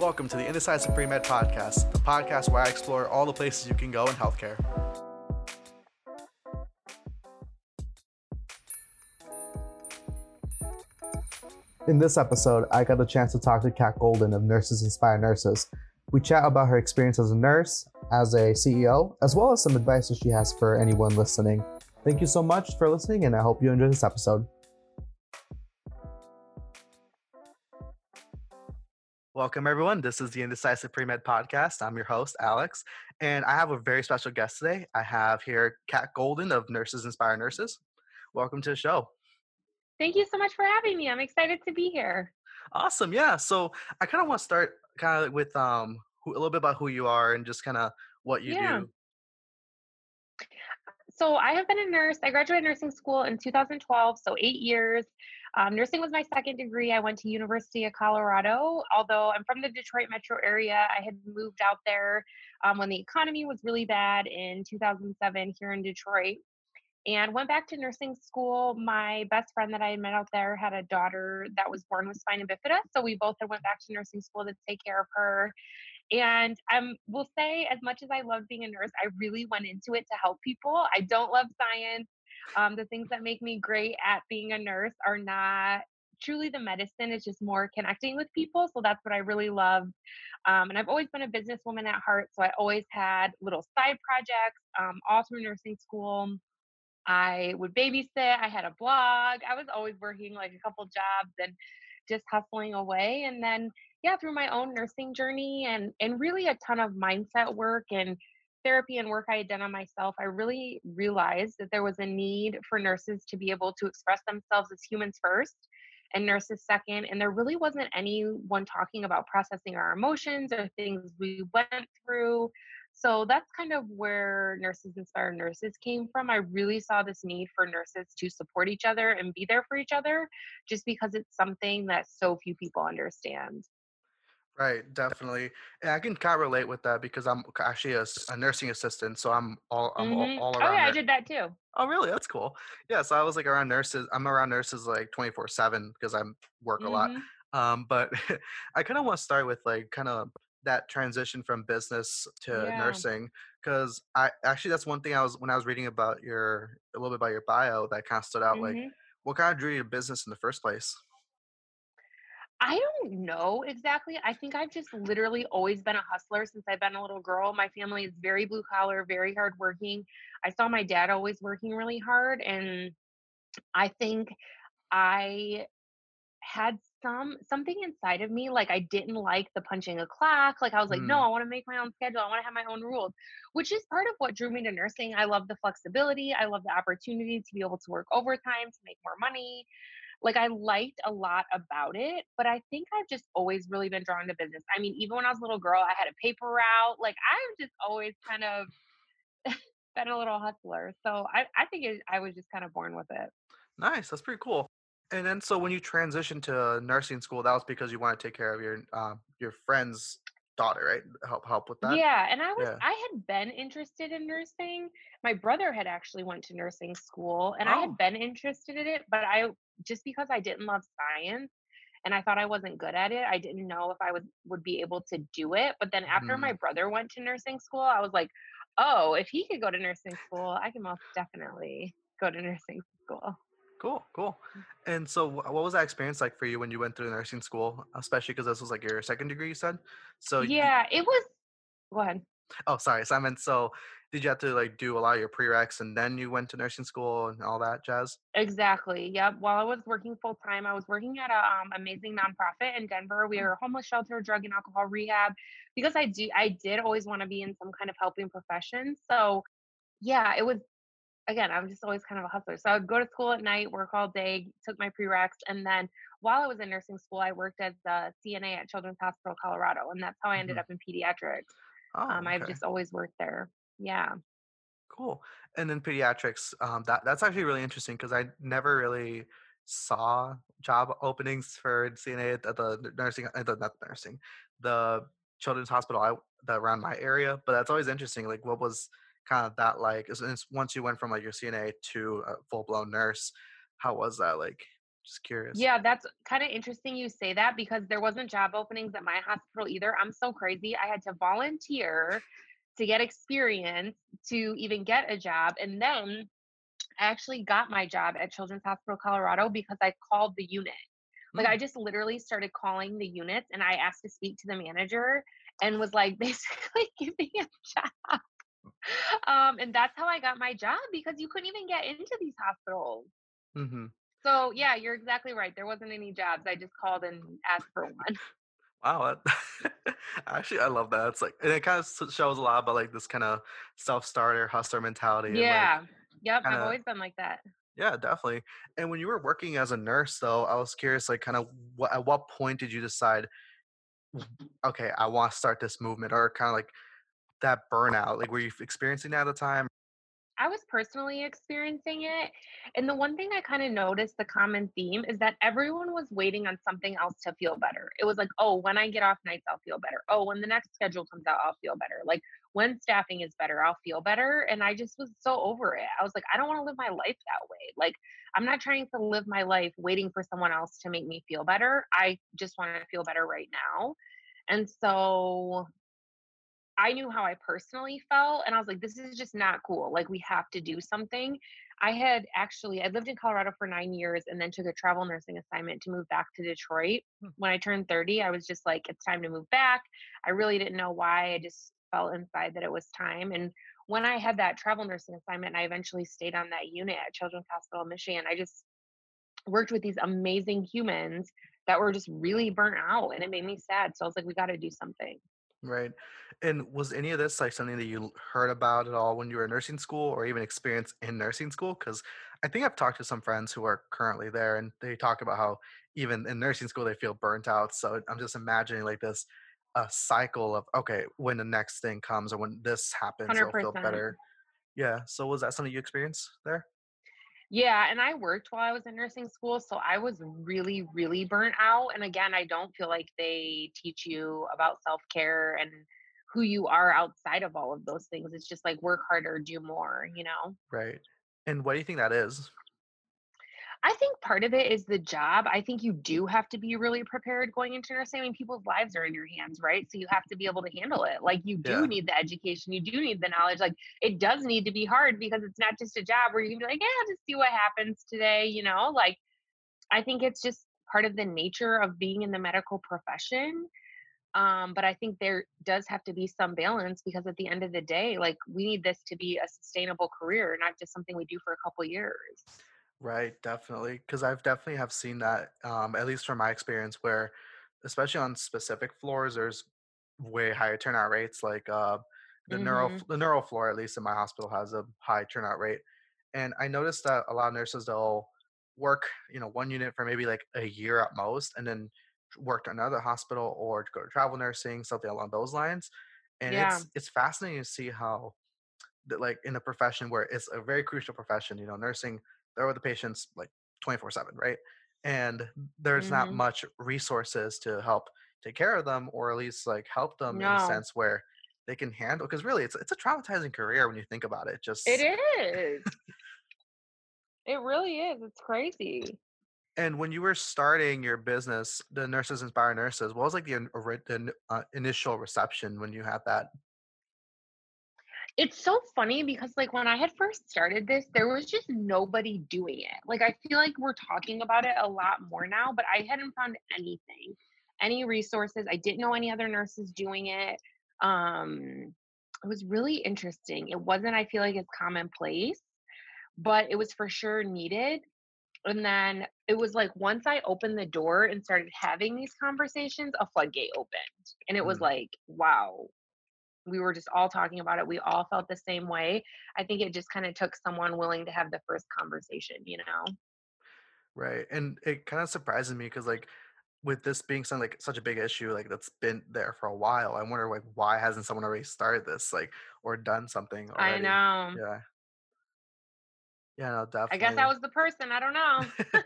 Welcome to the Indecisive Pre-Med Podcast, the podcast where I explore all the places you can go in healthcare. In this episode, I got the chance to talk to Cat Golden of Nurses Inspire Nurses. We chat about her experience as a nurse, as a CEO, as well as some advice that she has for anyone listening. Thank you so much for listening, and I hope you enjoy this episode. Welcome, everyone. This is the Indecisive Pre-Med Podcast. I'm your host, Alex, and I have a very special guest today. I have here Cat Golden of Nurses Inspire Nurses. Welcome to the show. Thank you so much for having me. I'm excited to be here. Awesome. Yeah. So I kind of want to start kind of with um who, a little bit about who you are and just kind of what you yeah. do. So I have been a nurse. I graduated nursing school in 2012, so eight years. Um, nursing was my second degree. I went to University of Colorado. Although I'm from the Detroit metro area, I had moved out there um, when the economy was really bad in 2007 here in Detroit and went back to nursing school. My best friend that I had met out there had a daughter that was born with spina bifida, so we both had went back to nursing school to take care of her. And I will say, as much as I love being a nurse, I really went into it to help people. I don't love science. Um, the things that make me great at being a nurse are not truly the medicine it's just more connecting with people so that's what i really love um, and i've always been a businesswoman at heart so i always had little side projects um, all through nursing school I would babysit. I had a blog. I was always working like a couple jobs and just hustling away. And then, yeah, through my own nursing journey and and really a ton of mindset work and therapy and work I had done on myself, I really realized that there was a need for nurses to be able to express themselves as humans first and nurses second. And there really wasn't anyone talking about processing our emotions or things we went through so that's kind of where Nurses Inspire Nurses came from. I really saw this need for nurses to support each other and be there for each other just because it's something that so few people understand. Right, definitely. And I can kind of relate with that because I'm actually a, a nursing assistant, so I'm all I'm mm-hmm. all, all, around. Oh yeah, I did that too. Oh really? That's cool. Yeah, so I was like around nurses. I'm around nurses like 24 seven because I work mm-hmm. a lot. Mm-hmm. Um, but I kind of want to start with like kind of that transition from business to yeah. nursing because i actually that's one thing i was when i was reading about your a little bit about your bio that kind of stood out mm-hmm. like what kind of drew you to business in the first place I don't know exactly. I think I've just literally always been a hustler since I've been a little girl. My family is very blue collar, very hardworking. I saw my dad always working really hard, and I think I had some something inside of me like i didn't like the punching a clock like i was like mm. no i want to make my own schedule i want to have my own rules which is part of what drew me to nursing i love the flexibility i love the opportunity to be able to work overtime to make more money like i liked a lot about it but i think i've just always really been drawn to business. I mean even when i was a little girl i had a paper route like i've just always kind of been a little hustler so i, I think it, i was just kind of born with it. Nice that's pretty cool. And then, so when you transitioned to nursing school, that was because you want to take care of your uh, your friend's daughter, right? Help help with that. Yeah, and I was yeah. I had been interested in nursing. My brother had actually went to nursing school, and oh. I had oh. been interested in it, but I just because I didn't love science and I thought I wasn't good at it, I didn't know if I would would be able to do it. But then after mm. my brother went to nursing school, I was like, oh, if he could go to nursing school, I can most definitely go to nursing school. Cool, cool. Mm. And so, what was that experience like for you when you went through nursing school, especially because this was like your second degree, you said? So, yeah, it was. Go ahead. Oh, sorry, Simon. So, did you have to like do a lot of your prereqs and then you went to nursing school and all that jazz? Exactly. Yep. While I was working full time, I was working at a um, amazing nonprofit in Denver. We mm. were a homeless shelter, drug and alcohol rehab, because I do I did always want to be in some kind of helping profession. So, yeah, it was again, I'm just always kind of a hustler. So I would go to school at night, work all day, took my prereqs, and then while I was in nursing school, I worked as a CNA at Children's Hospital Colorado, and that's how I ended mm-hmm. up in pediatrics. Oh, um, I've just always worked there. Yeah. Cool. And then pediatrics, um, that that's actually really interesting because I never really saw job openings for CNA at the nursing, at the not nursing, the Children's Hospital I, the, around my area. But that's always interesting. Like, what was kind of that like once you went from like your CNA to a full blown nurse, how was that like? Just curious. Yeah, that's kinda interesting you say that because there wasn't job openings at my hospital either. I'm so crazy. I had to volunteer to get experience to even get a job, and then I actually got my job at Children's Hospital Colorado because I called the unit. Like, I Mm, just literally started calling the units, and I asked to speak to the manager and was, like, basically, "Give me a job." Um, and that's how I got my job because you couldn't even get into these hospitals. mhm. So, yeah, you're exactly right. There wasn't any jobs. I just called and asked for one. Wow, that actually, I love that. It's like and it kind of shows a lot about, like, this kinda self-starter, hustler mentality and, like, Yeah. Yep, I've always been like that. yeah, definitely. And when you were working as a nurse, though, I was curious, like, kinda what at what point did you decide, "Okay, I wanna start this movement," or kinda like that burnout? Like, were you experiencing that at the time? I was personally experiencing it, and the one thing I kinda noticed the common theme is that everyone was waiting on something else to feel better. It was like, "Oh, when I get off nights, I'll feel better. Oh, when the next schedule comes out, I'll feel better. Like, when staffing is better, I'll feel better," and I just was so over it. I was like, "I don't wanna live my life that way." Like, I'm not trying to live my life waiting for someone else to make me feel better. I just wanna feel better right now, and so I knew how I personally felt, and I was like, "This is just not cool, like, we have to do something." I had actually I lived in Colorado for 9 years and then took a travel nursing assignment to move back to Detroit. Hmm, When I turned 30, I was just like, "It's time to move back." I really didn't know why, I just felt inside that it was time, and when I had that travel nursing assignment, I eventually stayed on that unit at Children's Hospital Michigan, I just worked with these amazing humans that were just really burnt out, and it made me sad, so I was like, "We gotta do something." Right. And was any of this, like, something that you heard about at all when you were in nursing school or even experienced in nursing school? Because I think I've talked to some friends who are currently there, and they talk about how even in nursing school, they feel burnt out, so I'm just imagining, like, this, a cycle of, "Okay, when the next thing comes or when this happens, it'll feel better." Yeah, so was that something you experienced there? Yeah, and I worked while I was in nursing school, so I was really, really burnt out. And again, I don't feel like they teach you about self care and who you are outside of all of those things. It's just like work harder, do more, you know? Right. And what do you think that is? I think part of it is the job. I think you do have to be really prepared going into nursing. I mean, people's lives are in your hands, right? So you have to be able to handle it. Like you do Yeah, need the education, you do need the knowledge. Like it does need to be hard because it's not just a job where you can be like, yeah, just see what happens today, you know? Like I think it's just part of the nature of being in the medical profession. Um, but I think there does have to be some balance because at the end of the day, like we need this to be a sustainable career, not just something we do for a couple years. Right, definitely. Because I've definitely have seen that, um, at least from my experience, where especially on specific floors, there's way higher turnout rates. Like uh, the neuro hmm the neuro floor, at least in my hospital, has a high turnout rate. And I noticed that a lot of nurses they'll work, you know, one unit for maybe like a year at most, and then work to another hospital or to go to travel nursing, something along those lines. And Yeah. it's it's fascinating to see how that like in a profession where it's a very crucial profession, you know, nursing, they're with the patients like 24/7, right? And there's not hmm much resources to help take care of them or at least like help them in a sense where they can handle because really it's it's a traumatizing career when you think about it. Just it is It really is. It's crazy. and when you were starting your business, the Nurses Inspire Nurses, what was like the uh, initial reception when you had that? It's so funny because, like, when I had first started this, there was just nobody doing it. Like, I feel like we're talking about it a lot more now, but I hadn't found anything, any resources. I didn't know any other nurses doing it. Um, it was really interesting. It wasn't, I feel like, it's commonplace, but it was for sure needed. And then it was like once I opened the door and started having these conversations, a floodgate opened. And it was Mm, like, wow, we were just all talking about it. We all felt the same way. I think it just kind of took someone willing to have the first conversation, you know? right. And it kind of surprises me because like with this being something like such a big issue, like that's been there for a while, I wonder like why hasn't someone already started this, like, or done something I already? know. Yeah, yeah, no, I guess I was the person. I don't know.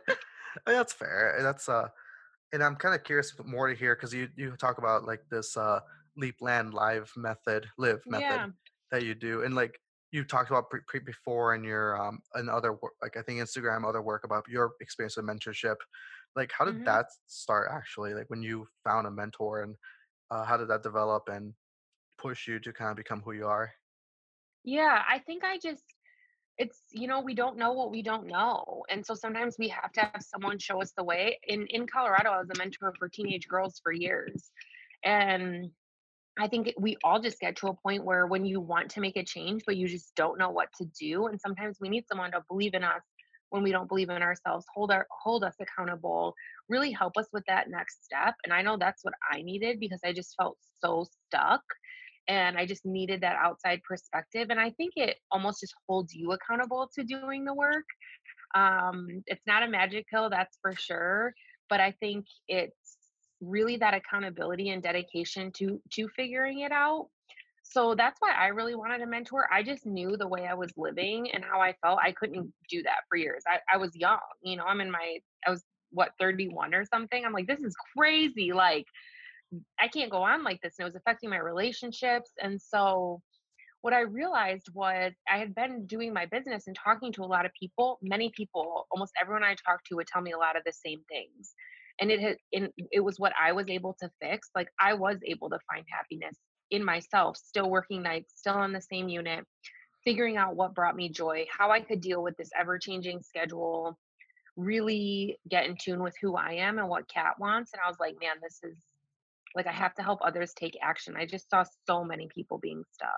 Oh, That's fair. That's uh, and I'm kind of curious more to hear because you you talk about like this uh leap land live method, live method Yeah. that you do, and like you talked about pre, pre before in your um and other work, like I think Instagram, other work about your experience with mentorship. Like, how did hmm that start actually? Like, when you found a mentor, and uh, how did that develop and push you to kind of become who you are? Yeah, I think I just it's you know we don't know what we don't know and so sometimes we have to have someone show us the way in in colorado i was a mentor for teenage girls for years and i think we all just get to a point where when you want to make a change but you just don't know what to do and sometimes we need someone to believe in us when we don't believe in ourselves hold our hold us accountable really help us with that next step and i know that's what i needed because i just felt so stuck and I just needed that outside perspective. And I think it almost just holds you accountable to doing the work. Um, it's not a magic pill, that's for sure. But I think it's really that accountability and dedication to to figuring it out. So that's why I really wanted a mentor. I just knew the way I was living and how I felt. I couldn't do that for years. I, I was young, you know, I'm in my I was what 31 or something. I'm like, this is crazy. Like I can't go on like this. And it was affecting my relationships. And so what I realized was I had been doing my business and talking to a lot of people. Many people, almost everyone I talked to would tell me a lot of the same things. And it had and it was what I was able to fix. Like I was able to find happiness in myself, still working nights, still in the same unit, figuring out what brought me joy, how I could deal with this ever-changing schedule, really get in tune with who I am and what cat wants. And I was like, man, this is like, I have to help others take action. I just saw so many people being stuck.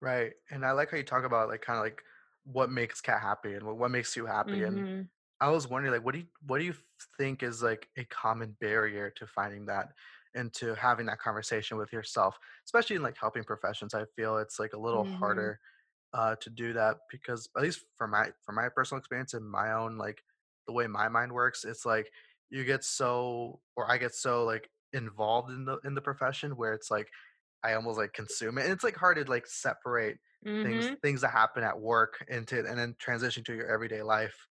Right. And I like how you talk about like kind of like what makes Cat happy and what, what makes you happy. And Mhm. I was wondering, like, what do you what do you think is like a common barrier to finding that and to having that conversation with yourself, especially in like helping professions? I feel it's like a little Mhm. harder uh, to do that because at least for my for my personal experience and my own like the way my mind works, it's like you get so or I get so like involved in the in the profession where it's like I almost like consume it. And it's like hard to like separate things Mhm. things that happen at work into and then transition to your everyday life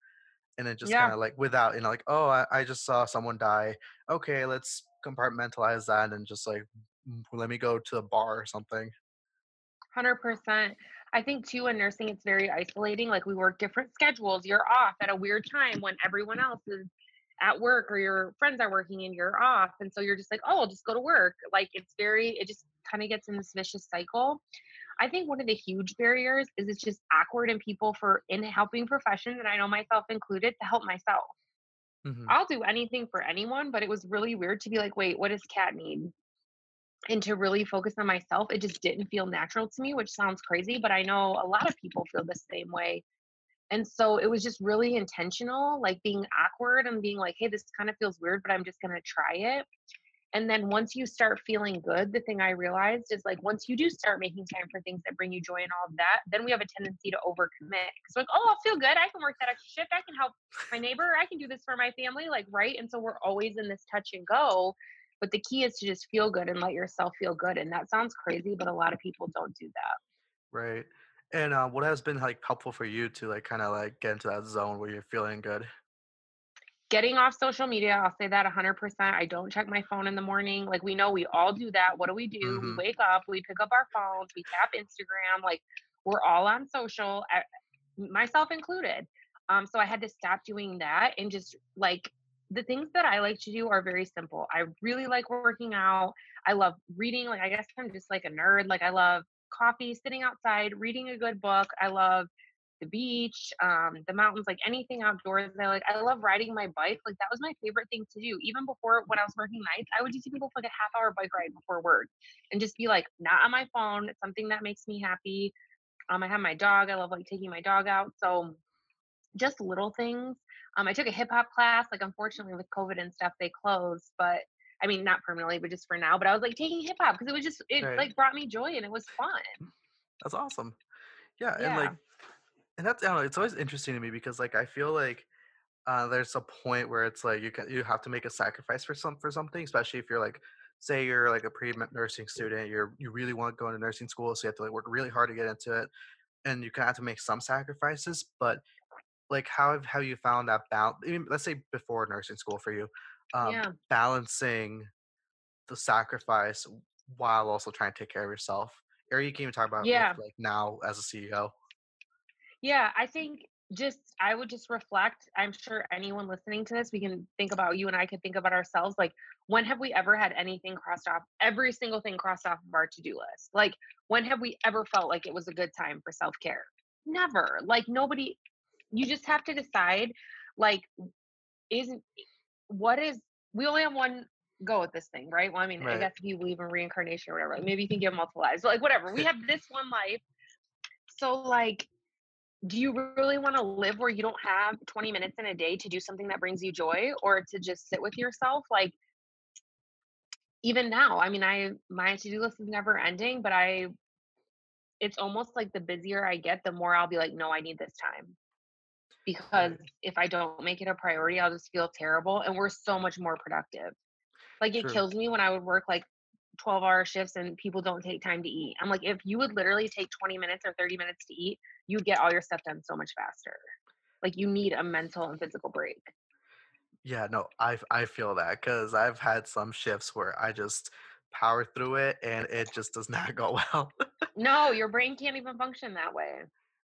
and then just kind of like without you know like oh I, I just saw someone die okay let's compartmentalize that and just like "Mm, let me go to the bar or something 100%. I think too in nursing it's very isolating. Like we work different schedules. You're off at a weird time when everyone else is at work or your friends are working and you're off. And so you're just like, "Oh, I'll just go to work." Like it's very it just kind of gets in this vicious cycle. I think one of the huge barriers is it's just awkward in people for in helping professions and I know myself included to help myself. hmm I'll do anything for anyone, but it was really weird to be like, "Wait, what does Cat need?" And to really focus on myself, it just didn't feel natural to me, which sounds crazy, but I know a lot of people feel the same way. And so it was just really intentional, like being awkward and being like, "Hey, this kind of feels weird, but I'm just going to try it." And then once you start feeling good, the thing I realized is like once you do start making time for things that bring you joy and all of that, then we have a tendency to overcommit. Because like, oh, I'll feel good. I can work that extra shift. I can help my neighbor. I can do this for my family. Like, right. And so we're always in this touch and go. But the key is to just feel good and let yourself feel good. And that sounds crazy, but a lot of people don't do that. right and uh, what has been like helpful for you to like kind of like get into that zone where you're feeling good Getting off social media, I'll say that 100%. I don't check my phone in the morning. Like, we know we all do that. What do we do? We hmm wake up, we pick up our phones, we tap Instagram. Like, we're all on social, myself included. Um, so I had to stop doing that and just like the things that I like to do are very simple. I really like working out. I love reading. Like, I guess I'm just like a nerd. Like, I love coffee, sitting outside, reading a good book. I love the beach, um, the mountains, like anything outdoors. I like. I love riding my bike. Like that was my favorite thing to do. Even before when I was working nights, I would just even go for like a half hour bike ride before work, and just be like not on my phone. It's something that makes me happy. Um, I have my dog. I love like taking my dog out. So just little things. Um, I took a hip hop class. Like unfortunately with COVID and stuff, they closed, but. I mean, not permanently, but just for now. But I was like taking hip hop because it was just it right like brought me joy and it was fun. that's awesome yeah and like Yeah. And that's I don't know, it's always interesting to me because like i feel like uh, there's a point where it's like you can you have to make a sacrifice for some for something, especially if you're like, say you're like a pre nursing student, you're you really want to go into nursing school, so you have to like work really hard to get into it, and you kind of have to make some sacrifices. But like, how have how you found that balance? Let's say before nursing school for you, um, Yeah. balancing the sacrifice while also trying to take care of yourself, or you can even talk about Yeah. like now as a CEO. Yeah, I think just I would just reflect. I'm sure anyone listening to this, we can think about you and I could think about ourselves. Like, when have we ever had anything crossed off, every single thing crossed off of our to do list? Like, when have we ever felt like it was a good time for self care? Never. Like, nobody, you just have to decide, like, isn't what is, we only have one go at this thing, right? Well, I mean, I guess if you believe in reincarnation or whatever, like, maybe you can give multiple lives, but like, whatever. We have this one life. So, like, do you really want to live where you don't have 20 minutes in a day to do something that brings you joy or to just sit with yourself? Like even now i mean i my to-do list is never ending but i it's almost like the busier i get the more i'll be like no i need this time. Because if i don't make it a priority i'll just feel terrible and we're so much more productive. Like it True. kills me when i would work like 12 hour shifts and people don't take time to eat. I'm like if you would literally take 20 minutes or 30 minutes to eat you'd get all your stuff done so much faster. Like you need a mental and physical break. Yeah, no, I I feel that because I've had some shifts where I just power through it and it just does not go well. no your brain can't even function that way.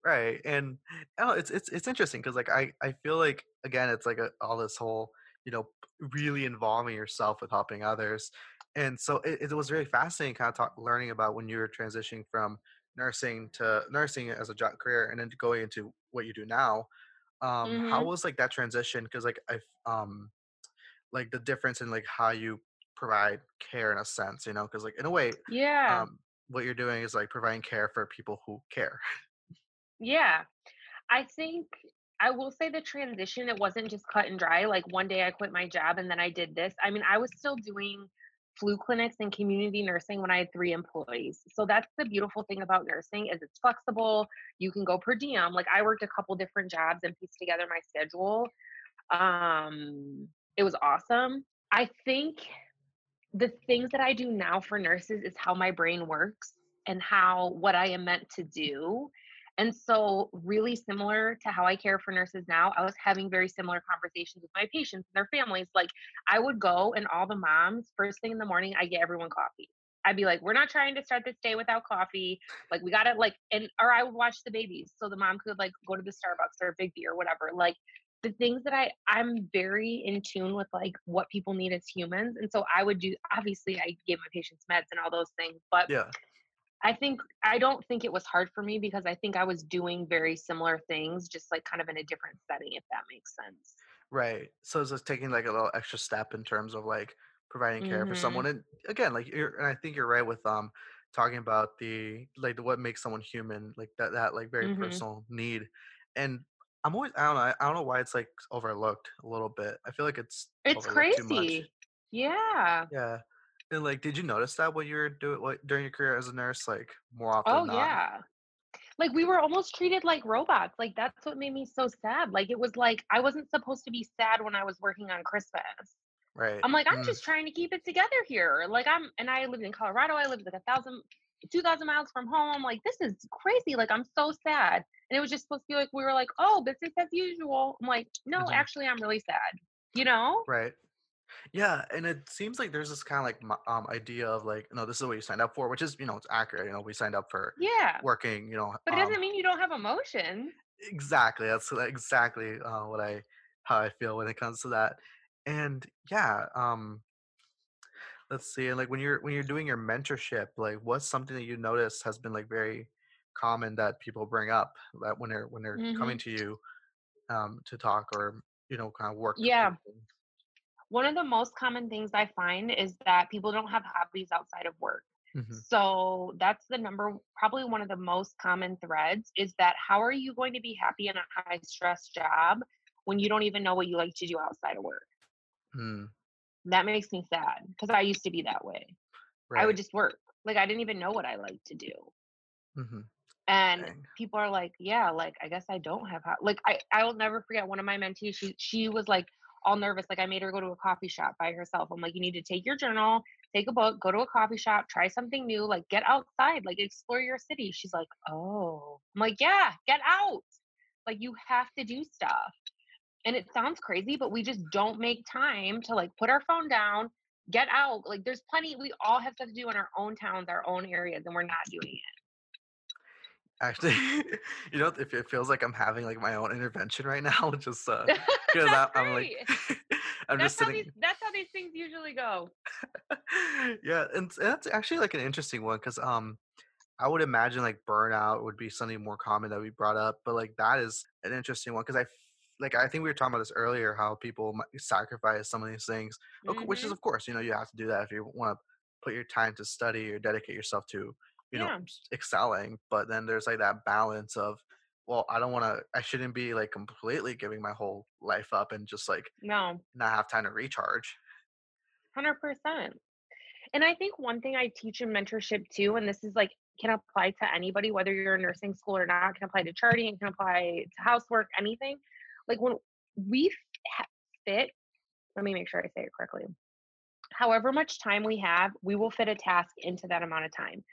Right, and oh, it's it's it's interesting because like I I feel like again it's like a, all this whole you know really involving yourself with helping others, and so it, it was very fascinating kind of talk learning about when you were transitioning from nursing to nursing as a job career and then going into what you do now. Um, how mhm was like that transition? Because like I um like the difference in like how you provide care in a sense, you know, because like in a way yeah um what you're doing is like providing care for people who care. yeah I think I will say the transition, it wasn't just cut and dry. Like one day I quit my job and then I did this. I mean, I was still doing flu clinics and community nursing when I had three employees. So that's the beautiful thing about nursing is it's flexible. You can go per diem. Like I worked a couple different jobs and pieced together my schedule. Um, it was awesome. I think the things that I do now for nurses is how my brain works and how what I am meant to do. And so, really similar to how I care for nurses now, I was having very similar conversations with my patients and their families. Like, I would go, and all the moms, first thing in the morning, I get everyone coffee. I'd be like, we're not trying to start this day without coffee. Like, we gotta, like, and, or I would watch the babies so the mom could, like, go to the Starbucks or Big B or whatever. Like, the things that I I'm very in tune with like what people need as humans. And so I would do obviously I gave my patients meds and all those things, but Yeah. I think I don't think it was hard for me because I think I was doing very similar things, just like kind of in a different setting, if that makes sense. Right. So it's just taking like a little extra step in terms of like providing care for someone. Mhm. And again, like you're, and I think you're right with um talking about the like the, what makes someone human, like that that like very Mhm. personal need. And I'm always I don't know I, don't know why it's like overlooked a little bit. I feel like it's It's overlooked too much. crazy. Yeah. Yeah. And like, did you notice that when you were doing what during your career as a nurse, like more often Oh yeah. Like we were almost treated like robots. Like that's what made me so sad. Like it was like I wasn't supposed to be sad when I was working on Christmas. Right. I'm like, I'm Mm, just trying to keep it together here. Like I'm and I lived in Colorado. I lived like a thousand, two thousand miles from home. Like this is crazy. Like I'm so sad. And it was just supposed to be like we were like, oh, business as usual. I'm like, no, mhm, actually I'm really sad. You know? Right. Yeah, and it seems like there's this kind of like um idea of like, no, this is what you signed up for, which is, you know, it's accurate. You know, we signed up for Yeah. working, you know, But it um doesn't mean you don't have emotions. exactly. That's exactly uh, what I how I feel when it comes to that. And yeah, um let's see. And like when you're when you're doing your mentorship, like what's something that you notice has been like very common that people bring up that when they're when they're coming hmm to you um to talk or you know kind of work through Yeah. One of the most common things I find is that people don't have hobbies outside of work. hmm So that's the number, probably one of the most common threads is that how are you going to be happy in a high stress job when you don't even know what you like to do outside of work? Mm, That makes me sad because I used to be that way. I would just work. Like I didn't even know what I liked to do. hmm And Dang. people are like, "Yeah, like I guess I don't have ho-. like I I will never forget one of my mentees. She she was like all nervous. Like I made her go to a coffee shop by herself. I'm like, you need to take your journal, take a book, go to a coffee shop, try something new, like get outside, like explore your city. She's like, oh, I'm like, yeah, get out. Like you have to do stuff. And it sounds crazy, but we just don't make time to like put our phone down, get out. Like there's plenty. We all have stuff to do in our own towns, our own areas, and we're not doing it. Actually, you know, if it feels like I'm having like my own intervention right now, just uh, because That's I'm like. I'm That's just how these sitting. that's how these things usually go. yeah, and s- that's actually like an interesting one because um, I would imagine like burnout would be something more common that we brought up, but like that is an interesting one because I like I think we were talking about this earlier how people might sacrifice some of these things, cou- which is Mhm. of course you know you have to do that if you want to put your time to study or dedicate yourself to you know Yeah. s- excelling, but then there's like that balance of well I don't want to I shouldn't be like completely giving my whole life up and just like No. not have time to recharge. 100%. And I think one thing I teach in mentorship too, and this is like can apply to anybody, whether you're in nursing school or not, can apply to charting, can apply to housework, anything. Like when we fit, let me make sure I say it correctly. However much time we have, we will fit a task into that amount of time.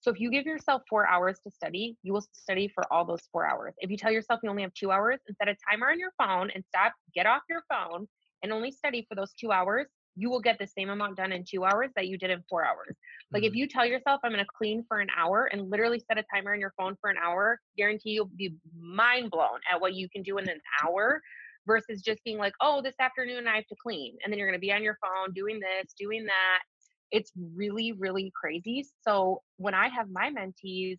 So if you give yourself four hours to study, you will study for all those four hours. If you tell yourself you only have two hours, and set a timer on your phone and stop, get off your phone and only study for those two hours, you will get the same amount done in two hours that you did in four hours. Like if Mm, you tell yourself I'm gonna clean for an hour and literally set a timer on your phone for an hour, guarantee you'll be mind blown at what you can do in an hour versus just being like, oh, this afternoon I have to clean. And then you're gonna be on your phone doing this, doing that it's really, really crazy. So when I have my mentees,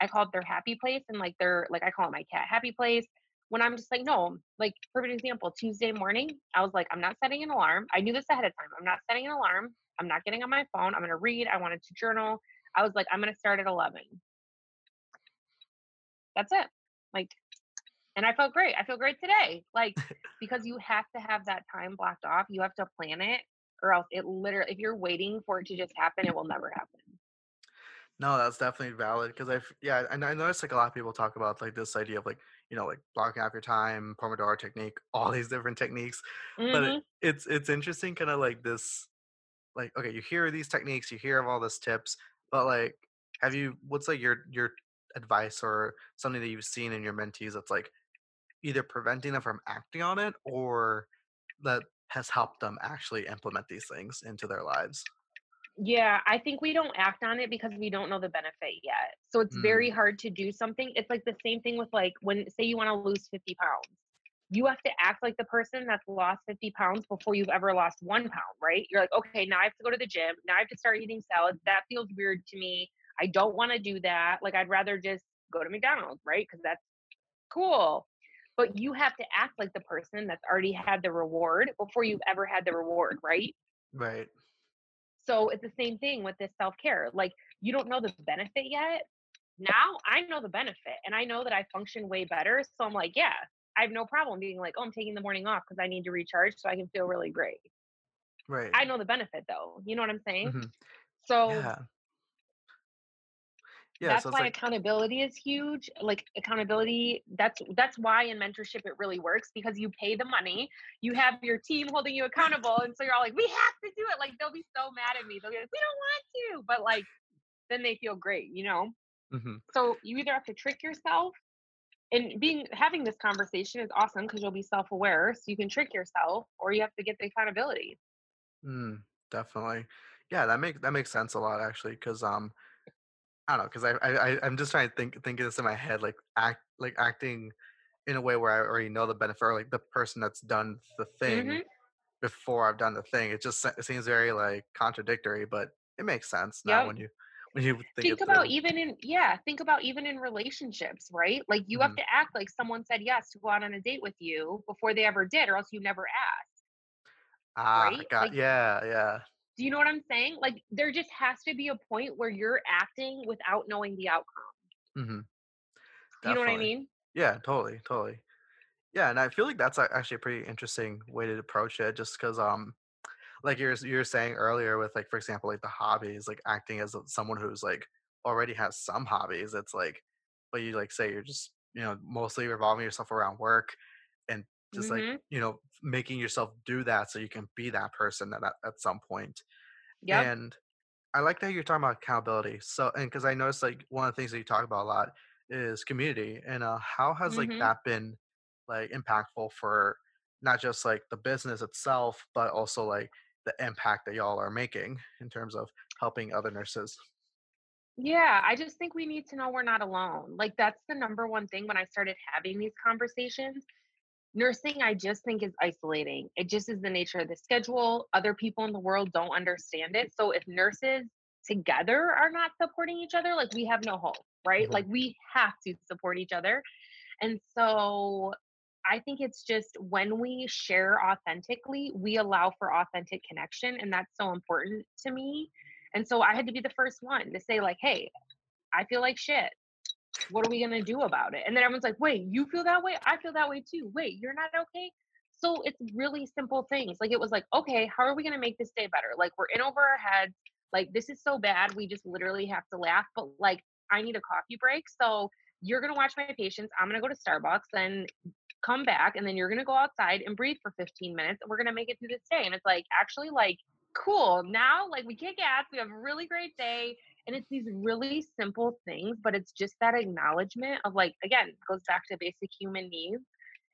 I call it their happy place and like their like I call it my cat happy place. When I'm just like, no, like for an example, Tuesday morning, I was like, I'm not setting an alarm. I knew this ahead of time. I'm not setting an alarm. I'm not getting on my phone. I'm gonna read. I wanted to journal. I was like, I'm gonna start at 11. That's it. Like, and I felt great. I feel great today. Like, because you have to have that time blocked off. You have to plan it, or else it literally, if you're waiting for it to just happen, it will never happen. No, that's definitely valid because I've yeah, and I noticed like a lot of people talk about like this idea of like you know like blocking out your time, Pomodoro technique, all these different techniques. But it, Mhm. it's it's interesting, kind of like this like okay, you hear these techniques, you hear of all these tips, but like, have you? What's like your your advice or something that you've seen in your mentees that's like either preventing them from acting on it or that has helped them actually implement these things into their lives? Yeah, I think we don't act on it because we don't know the benefit yet. So it's Mm, very hard to do something. It's like the same thing with like when say you want to lose 50 pounds. You have to act like the person that's lost 50 pounds before you've ever lost one pound, right? You're like, okay, now I have to go to the gym. Now I have to start eating salads. That feels weird to me. I don't want to do that. Like I'd rather just go to McDonald's, right? Because that's cool. But you have to act like the person that's already had the reward before you've ever had the reward, right? right. So it's the same thing with this self care. Like you don't know the benefit yet. Now I know the benefit and I know that I function way better. So I'm like, yeah, I have no problem being like, oh, I'm taking the morning off because I need to recharge so I can feel really great. Right. I know the benefit though. You know what I'm saying? hmm So Yeah. Yeah. that's So why like, accountability is huge. Like accountability, that's that's why in mentorship it really works because you pay the money, you have your team holding you accountable, and so you're all like, we have to do it. Like they'll be so mad at me. They'll be like, we don't want to, but like then they feel great, you know? mhm. So you either have to trick yourself and being having this conversation is awesome because you'll be self-aware so you can trick yourself or you have to get the accountability. Mm, definitely. Yeah, that makes that makes sense a lot actually, because um, I don't know, because I, I I'm just trying to think think of this in my head, like act like acting in a way where I already know the benefit, or like the person that's done the thing Mhm. before I've done the thing. It just it seems very like contradictory, but it makes sense now Yep. when you when you think Think about even in yeah, think about even in relationships, right? Like you have hmm to act like someone said yes to go out on a date with you before they ever did or else you never asked, Ah, right? got Like yeah, yeah. Do you know what I'm saying? Like there just has to be a point where you're acting without knowing the outcome. Mm-hmm. Do you know what I mean? Yeah, totally, totally. Yeah, and I feel like that's actually a pretty interesting way to approach it, just because um like you're you're saying earlier with like for example like the hobbies like acting as someone who's like already has some hobbies it's like but you like say you're just you know mostly revolving yourself around work and just like Mhm. you know making yourself do that so you can be that person at, at at some point Yep. and I like that you're talking about accountability. So, and because I noticed like one of the things that you talk about a lot is community, and uh, how has like Mhm. that been like impactful for not just like the business itself, but also like the impact that y'all are making in terms of helping other nurses. Yeah, I just think we need to know we're not alone. Like, that's the number one thing when I started having these conversations. Nursing, I just think is isolating. It just is the nature of the schedule. Other people in the world don't understand it. So if nurses together are not supporting each other, like we have no hope, right? Mhm. Like we have to support each other. And so I think it's just when we share authentically, we allow for authentic connection. And that's so important to me. And so I had to be the first one to say, like, hey, I feel like shit. What are we gonna do about it? And then everyone's like, wait, you feel that way? I feel that way too. Wait, you're not okay? So it's really simple things. Like it was like, okay, how are we gonna make this day better? Like we're in over our heads. Like this is so bad. We just literally have to laugh. But like I need a coffee break. So you're gonna watch my patients. I'm gonna go to Starbucks and come back and then you're going to go outside and breathe for 15 minutes and we're going to make it through this day and it's like actually like cool now like we kick ass we have a really great day and it's these really simple things but it's just that acknowledgement of like again goes back to basic human needs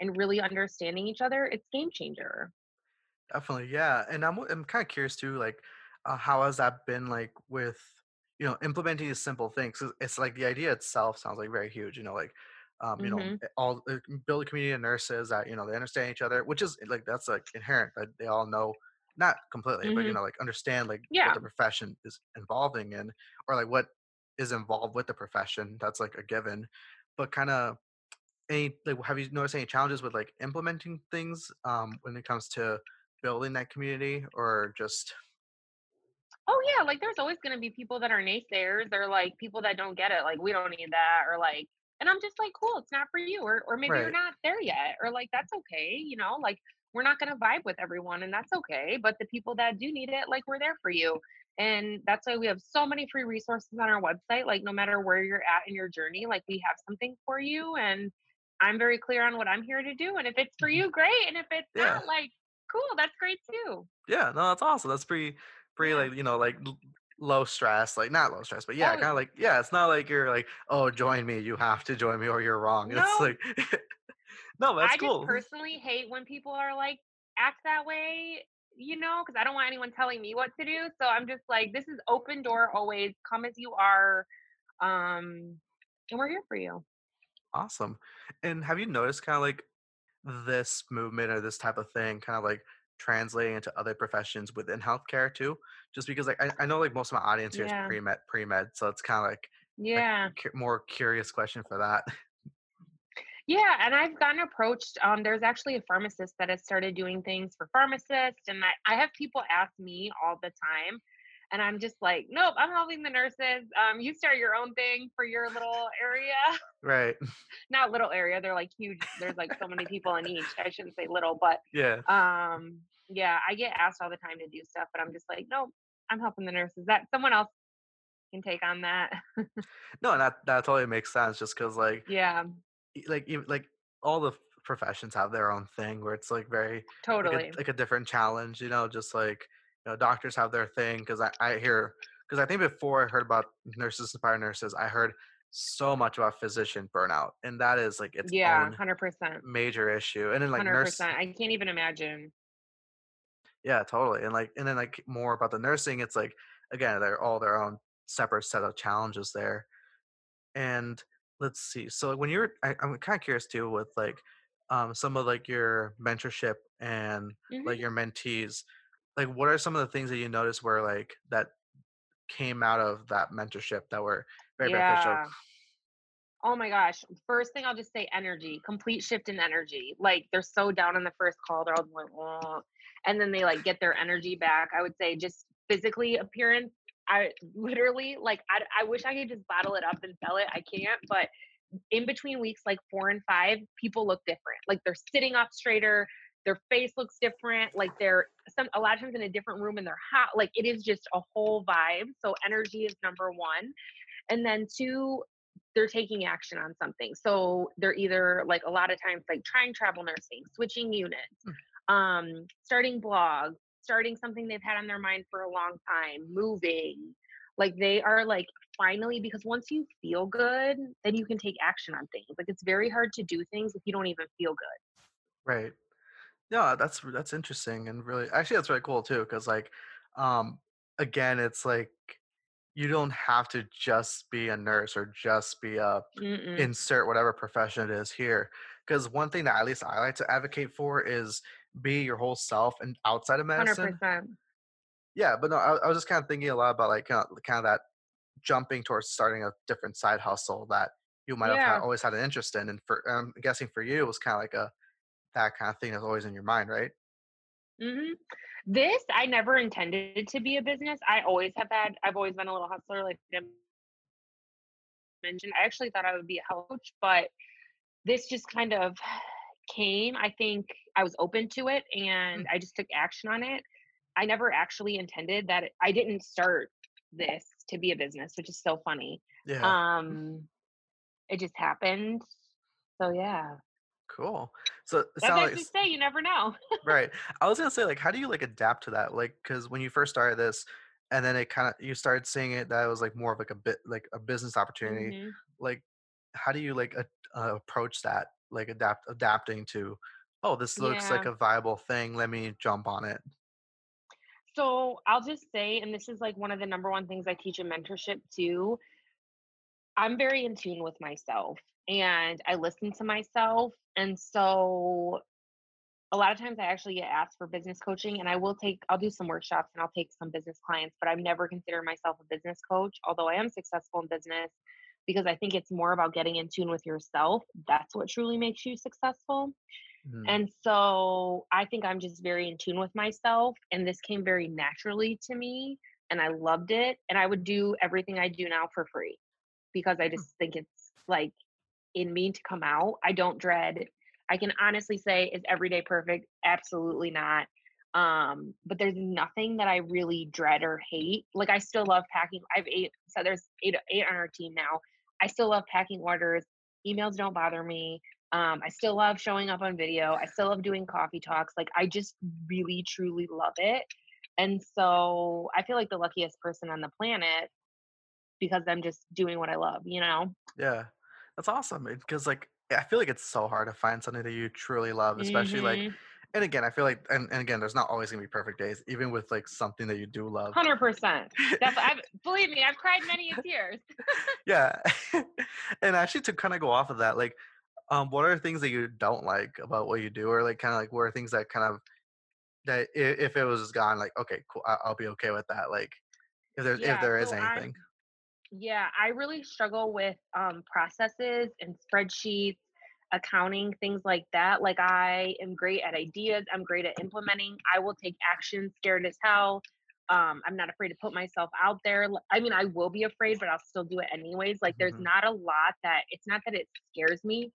and really understanding each other it's game changer Definitely, yeah. And I'm I'm kind of curious too, like, uh, how has that been like with you know implementing these simple things? It's like the idea itself sounds like very huge. You know, like, um, you know, mhm eh, all uh, build a community of nurses that you know they understand each other, which is like that's like inherent that they all know, not completely, but you mhm know, like understand like what the profession is involving in, or like what is involved with the profession. That's like a given, but kind of any like, have you noticed any challenges with, like, implementing things, um, when it comes to building that community or just Oh yeah, like there's always gonna be people that are naysayers. They're like people that don't get it, like we don't need that, or like, and I'm just like, cool, it's not for you, or or maybe you're not there yet, or like that's okay, you know, like we're not gonna vibe with everyone, and that's okay. But the people that do need it, like we're there for you, and that's why we have so many free resources on our website. Like no matter where you're at in your journey, like we have something for you, and I'm very clear on what I'm here to do. And if it's for Mhm. you, great, and if it's Yeah. not, like cool, that's great too. Yeah, no, that's awesome. That's pretty pretty, like, you know, like, low stress, like, not low stress, but yeah, Oh kinda like yeah, it's not like you're like, "Oh, join me, you have to join me or you're wrong." It's no, like no, that's cool. I just personally hate when people are like act that way, you know, because I don't want anyone telling me what to do. So I'm just like, this is open door always. Come as you are. Um, and we're here for you. Awesome. And have you noticed kinda like this movement or this type of thing kind of like translating into other professions within healthcare too? Just because like I, I know like most of my audience here is Yeah. pre-med pre-med, so it's kind of like Yeah. cu- more curious question for that. Yeah, and I've gotten approached. Um, there's actually a pharmacist that has started doing things for pharmacists, and I, I have people ask me all the time, and I'm just like, nope, I'm helping the nurses. Um, you start your own thing for your little area. right. not little area, they're like huge. There's like so many people in each. I shouldn't say little, but Yeah. um yeah, I get asked all the time to do stuff, but I'm just like, "Nope, I'm helping the nurses. That someone else can take on that." No, that that totally makes sense. Just because like yeah, like even like all the professions have their own thing where it's like very like a totally. like a different challenge. You know, just like you know doctors have their thing because I I hear because I think before I heard about Nurses Inspire Nurses, I heard so much about physician burnout, and that is like its Yeah, own 100%. major issue. And then like nurse, 100%. I can't even imagine. yeah, totally. And like and then like more about the nursing, it's like again they're all their own separate set of challenges there. And let's see. So when you're, I, I'm kind of curious too with like um, some of like your mentorship and like Mhm. your mentees. Like, what are some of the things that you noticed where like that came out of that mentorship that were very beneficial? Yeah. Oh my gosh. First thing I'll just say energy, complete shift in energy. Like they're so down on the first call, they're all like, oh. and then they like get their energy back. I would say just physically appearance. I literally like I, I wish I could just bottle it up and sell it. I can't, but in between weeks like four and five, people look different. Like they're sitting up straighter, their face looks different, like they're some a lot of times in a different room and they're hot. Like it is just a whole vibe. So energy is number one. And then two, they're taking action on something. So they're either like a lot of times like trying travel nursing, switching units, Mm, um, starting blogs, starting something they've had on their mind for a long time, moving. Like they are like finally because once you feel good, then you can take action on things. Like it's very hard to do things if you don't even feel good. Right. Yeah, that's that's interesting and really actually that's really cool too because like um again it's like you don't have to just be a nurse or just be a Mm-mm. insert whatever profession it is here. Because one thing that at least I like to advocate for is be your whole self and outside of medicine. 100%. Yeah, but no, I, I was just kind of thinking a lot about like kind of, kind of that jumping towards starting a different side hustle that you might have had, always had an interest in. And for I'm guessing for you, it was kind of like a that kind of thing that's always in your mind, right? hmm This, I never intended to be a business. I always have had, I've always been a little hustler, like I mentioned. I actually thought I would be a health coach, but this just kind of came. I think I was open to it Mm, and I just took action on it. I never actually intended that. It, I didn't start this to be a business, which is so funny. Yeah, Um, it just happened. So yeah, cool. So that's what like say. You never know. Right. I was gonna say, like, how do you like adapt to that? Like, because when you first started this, and then it kind of you started seeing it that it was like more of like a bit like a business opportunity. hmm Like, how do you like a, uh, approach that? Like, adapt adapting to, oh, this looks like a viable thing. Let me jump on it. So I'll just say, and this is like one of the number one things I teach in mentorship too. I'm very in tune with myself and I listen to myself. And so a lot of times I actually get asked for business coaching and I will take, I'll do some workshops and I'll take some business clients, but I've never considered myself a business coach, although I am successful in business because I think it's more about getting in tune with yourself. That's what truly makes you successful. Mhm. And so I think I'm just very in tune with myself. And this came very naturally to me. And I loved it. And I would do everything I do now for free because I Mm, just think it's like in me to come out. I don't dread. I can honestly say, is every day perfect? Absolutely not. Um, but there's nothing that I really dread or hate. Like I still love packing. I've eight, so there's eight eight on our team now. I still love packing orders. Emails don't bother me. Um, I still love showing up on video. I still love doing coffee talks. Like I just really truly love it. And so I feel like the luckiest person on the planet because I'm just doing what I love, you know? Yeah, that's awesome. Because like, I feel like it's so hard to find something that you truly love, especially like, Mhm. And again, I feel like, and, and again, there's not always gonna be perfect days, even with like something that you do love. 100%. Def I've believe me, I've cried many tears. Yeah. And actually to kinda go off of that, like, um, what are things that you don't like about what you do? Or, like, kinda, like, what are things that kind of that if it was just gone, like, "Okay, cool, I I'll be okay with that," like, if there's if there is so anything. I'm yeah, I really struggle with, um, processes and spreadsheets, accounting, things like that. Like, I am great at ideas, I'm great at implementing, I will take action, scared as hell. Um, I'm not afraid to put myself out there. I mean, I will be afraid, but I'll still do it anyways. Like, there's Mhm, not a lot that it's not that it scares me,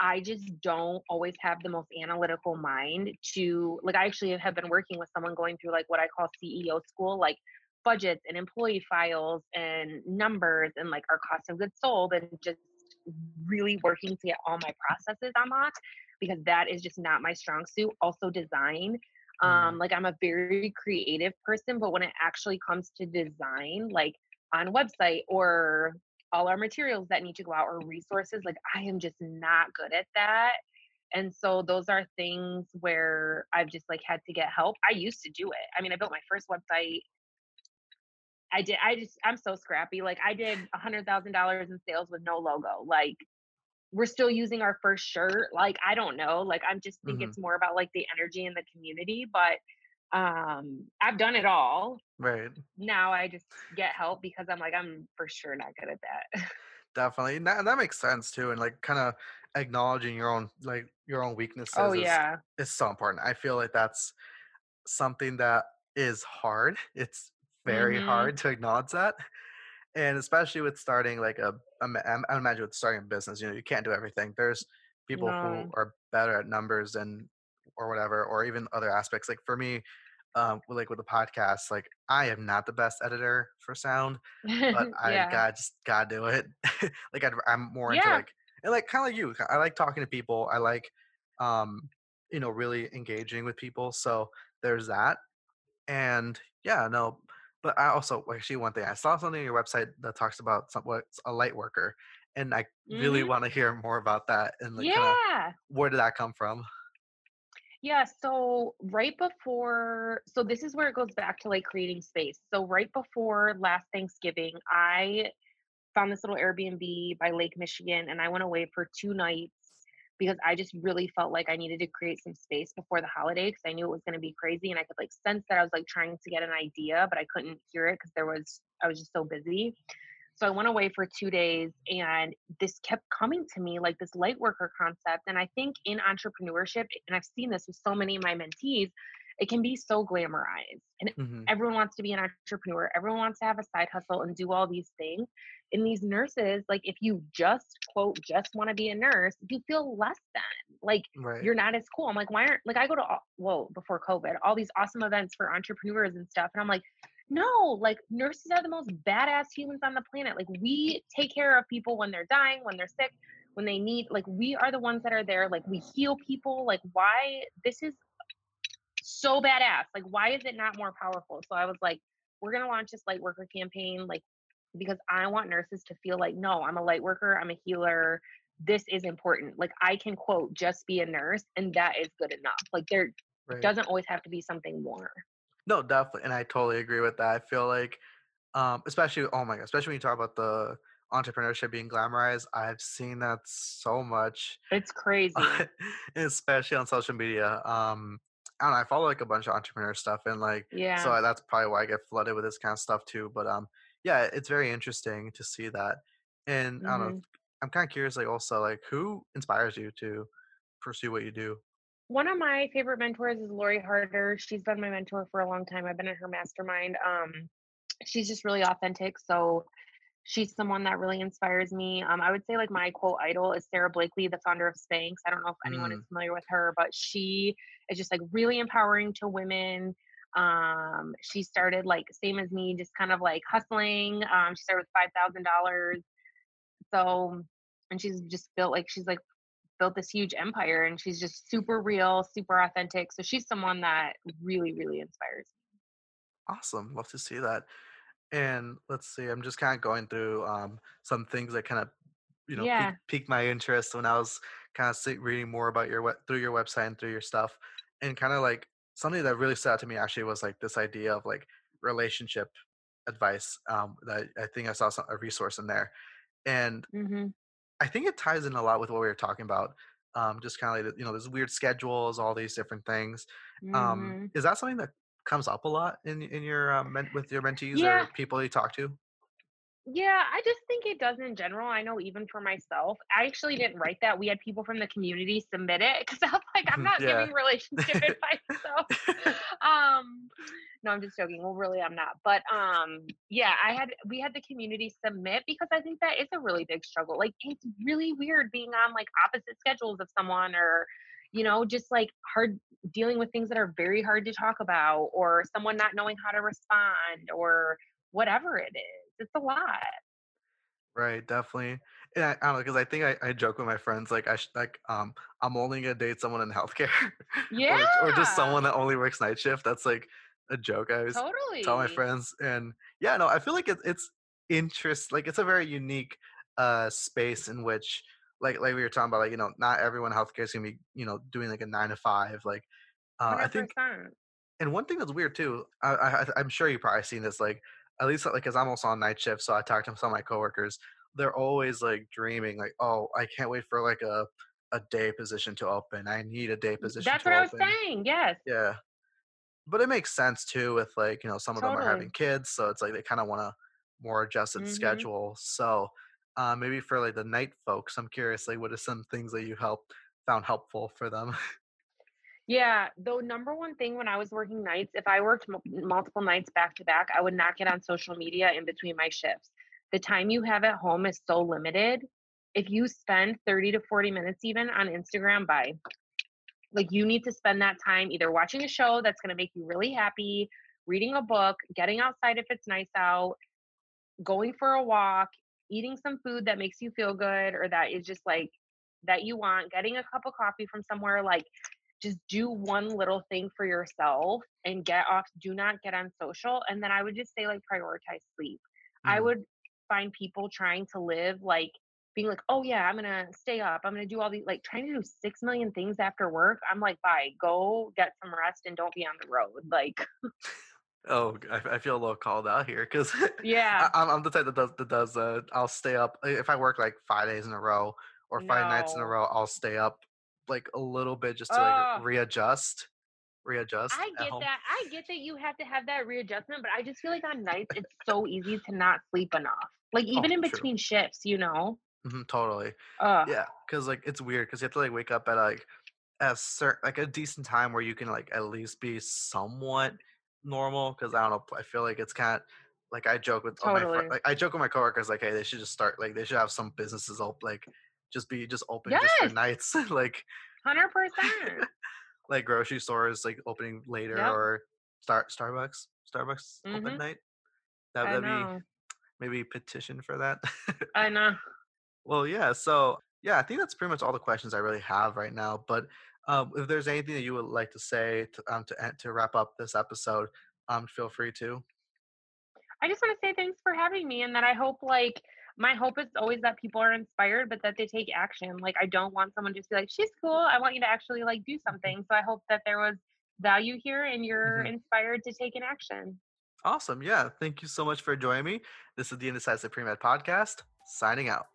I just don't always have the most analytical mind to like I actually have been working with someone going through like what I call CEO school, like budgets and employee files and numbers and like our cost of goods sold and just really working to get all my processes unlocked because that is just not my strong suit. Also design. mm, Um, like I'm a very creative person, but when it actually comes to design, like on website or all our materials that need to go out or resources like i am just not good at that and so those are things where i've just like had to get help i used to do it i mean i built my first website i did i just i'm so scrappy like i did a hundred thousand dollars in sales with no logo like we're still using our first shirt like i don't know like i'm just think mhm, it's more about like the energy in the community but um i've done it all right, now i just get help because i'm like i'm for sure not good at that definitely, and that and that makes sense too, and, like, kinda acknowledging your own like, your own oh weaknesses is yeah is so important. I feel like that's something that is hard. It's very Mhm. hard to acknowledge that. And especially with starting like a, a ma- I'm- I imagine with starting a business, you know, you can't do everything. There's people who are better at numbers and or whatever, or even other aspects. Like for me, um, with, like with the podcast, like I am not the best editor for sound, but I Yeah. got just gotta do it. like I'd, I'm more into like and like kind of like you. I like talking to people. I like, um, you know, really engaging with people. So there's that and yeah, no, but I also actually one thing I saw something on your website that talks about some what's a light worker, and I really Mhm. want to hear more about that and like Yeah. where did that come from? Yeah, so right before so this is where it goes back to like creating space. So right before last Thanksgiving, I found this little Airbnb by Lake Michigan and I went away for 2 nights because I just really felt like I needed to create some space before the holiday because I knew it was going to be crazy and I could like sense that I was like trying to get an idea, but I couldn't hear it because there was I was just so busy. So I went away for two days and this kept coming to me like this light worker concept. And I think in entrepreneurship, and I've seen this with so many of my mentees, it can be so glamorized. And hmm everyone wants to be an entrepreneur, everyone wants to have a side hustle and do all these things. And these nurses, like if you just quote, just want to be a nurse, you feel less than. Like Right. you're not as cool. I'm like, why aren't like I go to all, whoa before COVID, all these awesome events for entrepreneurs and stuff, and I'm like, no, like nurses are the most badass humans on the planet. Like we take care of people when they're dying, when they're sick, when they need. Like we are the ones that are there. Like we heal people. Like why this is so badass. Like why is it not more powerful? So I was like, we're gonna launch this light worker campaign. Like because I want nurses to feel like, no, I'm a light worker, I'm a healer. This is important. Like I can quote just be a nurse and that is good enough. Like there Right. doesn't always have to be something more. No, definitely, and I totally agree with that. I feel like, um, especially, oh my god, especially when you talk about the entrepreneurship being glamorized, I've seen that so much, It's crazy. especially on social media. Um, I don't know, I follow like a bunch of entrepreneur stuff, and like, Yeah. So that's probably why I get flooded with this kind of stuff too. But um, yeah, it's very interesting to see that, and I don't know, hmm I'm kind of curious, like, also, like, who inspires you to pursue what you do? One of my favorite mentors is Lori Harder. She's been my mentor for a long time. I've been in her mastermind. Um, she's just really authentic. So she's someone that really inspires me. Um, I would say like my quote idol is Sara Blakely, the founder of Spanx. I don't know if anyone is Mm, familiar with her, but she is just like really empowering to women. Um, she started like same as me, just kind of like hustling. Um, she started with five thousand dollars. So, and she's just built like she's like built this huge empire, and she's just super real, super authentic. So she's someone that really, really inspires me. awesome, love to see that. And let's see, I'm just kind of going through um, some things that kind of, you know, piqued, Yeah. piqued my interest when I was kind of reading more about your web through your website and through your stuff. And kind of like something that really stood out to me actually was like this idea of like relationship advice. Um, that I think I saw some, a resource in there. And Mhm. I think it ties in a lot with what we were talking about. Um, just kind of like, you know, there's weird schedules, all these different things. Um, Mhm. is that something that comes up a lot in in your um, with your mentees Yeah. or people you talk to? Yeah, I just think it does in general. I know even for myself, I actually didn't write that. We had people from the community submit it because I was like, I'm not yeah. giving relationship advice. So, um, no, I'm just joking. Well, really, I'm not. But um, yeah, I had we had the community submit because I think that is a really big struggle. Like, it's really weird being on like opposite schedules of someone, or you know, just like hard dealing with things that are very hard to talk about, or someone not knowing how to respond, or whatever it is. It's a lot. Right, definitely. And I, I don't know because I think I, I joke with my friends like I sh- like um I'm only gonna date someone in healthcare or or just someone that only works night shift. That's like a joke I always totally. tell my friends. And yeah, no, I feel like it's it's interest like it's a very unique uh space in which like like we were talking about like you know not everyone in healthcare is gonna be you know doing like a nine to five like uh, I think and one thing that's weird too, I, I I'm sure you've probably seen this, like at least like because I'm also on night shift, so I talked to some of my coworkers. They're always like dreaming, like, oh, I can't wait for like a a day position to open. I need a day position That's what I was saying. Yes, Yeah, but it makes sense too with like you know some of them are having kids, so it's like they kind of want a more adjusted Mhm. schedule. So uh, maybe for like the night folks, I'm curious, like, what are some things that you helped found helpful for them? Yeah, the number one thing when I was working nights, if I worked mul multiple nights back to back, I would not get on social media in between my shifts. The time you have at home is so limited. If you spend 30 to 40 minutes even on Instagram, bye. Like, you need to spend that time either watching a show that's gonna make you really happy, reading a book, getting outside if it's nice out, going for a walk, eating some food that makes you feel good or that is just like that you want, getting a cup of coffee from somewhere, like just do one little thing for yourself and get off. Do not get on social. And then I would just say, like, prioritize sleep. I Mm, would find people trying to live like being like, oh yeah, I'm gonna stay up. I'm gonna do all these like trying to do six million things after work. I'm like, bye, go get some rest and don't be on the road. Like Oh, I, I feel a little called out here because Yeah. I'm, I'm the type that does that does. Uh, I'll stay up if I work like five days in a row or five nights in a row. I'll stay up like a little bit just to like Oh, readjust, readjust I get that. I get that you have to have that readjustment, but I just feel like on nights it's so easy to not sleep enough. Like Oh, even in true. between shifts, you know. hmm totally. Uh Yeah, because like it's weird because you have to like wake up at like a certain like a decent time where you can like at least be somewhat normal. Because I don't know, I feel like it's kind of like I joke with all my fri- like I joke with my coworkers like, hey, they should just start like they should have some businesses open like just be just open just for nights like hundred percent. like grocery stores like opening later Yep. or start Starbucks Starbucks open Mhm. night. That that'd be maybe petition for that. I know. Well, yeah. So, yeah, I think that's pretty much all the questions I really have right now. But um, if there's anything that you would like to say to, um, to to wrap up this episode, um, feel free to. I just want to say thanks for having me and that I hope like my hope is always that people are inspired but that they take action. Like I don't want someone to just be like, She's cool. I want you to actually like do something. So I hope that there was value here and you're hmm inspired to take an action. Awesome. Yeah. Thank you so much for joining me. This is the Indecisive Pre Med podcast. Signing out.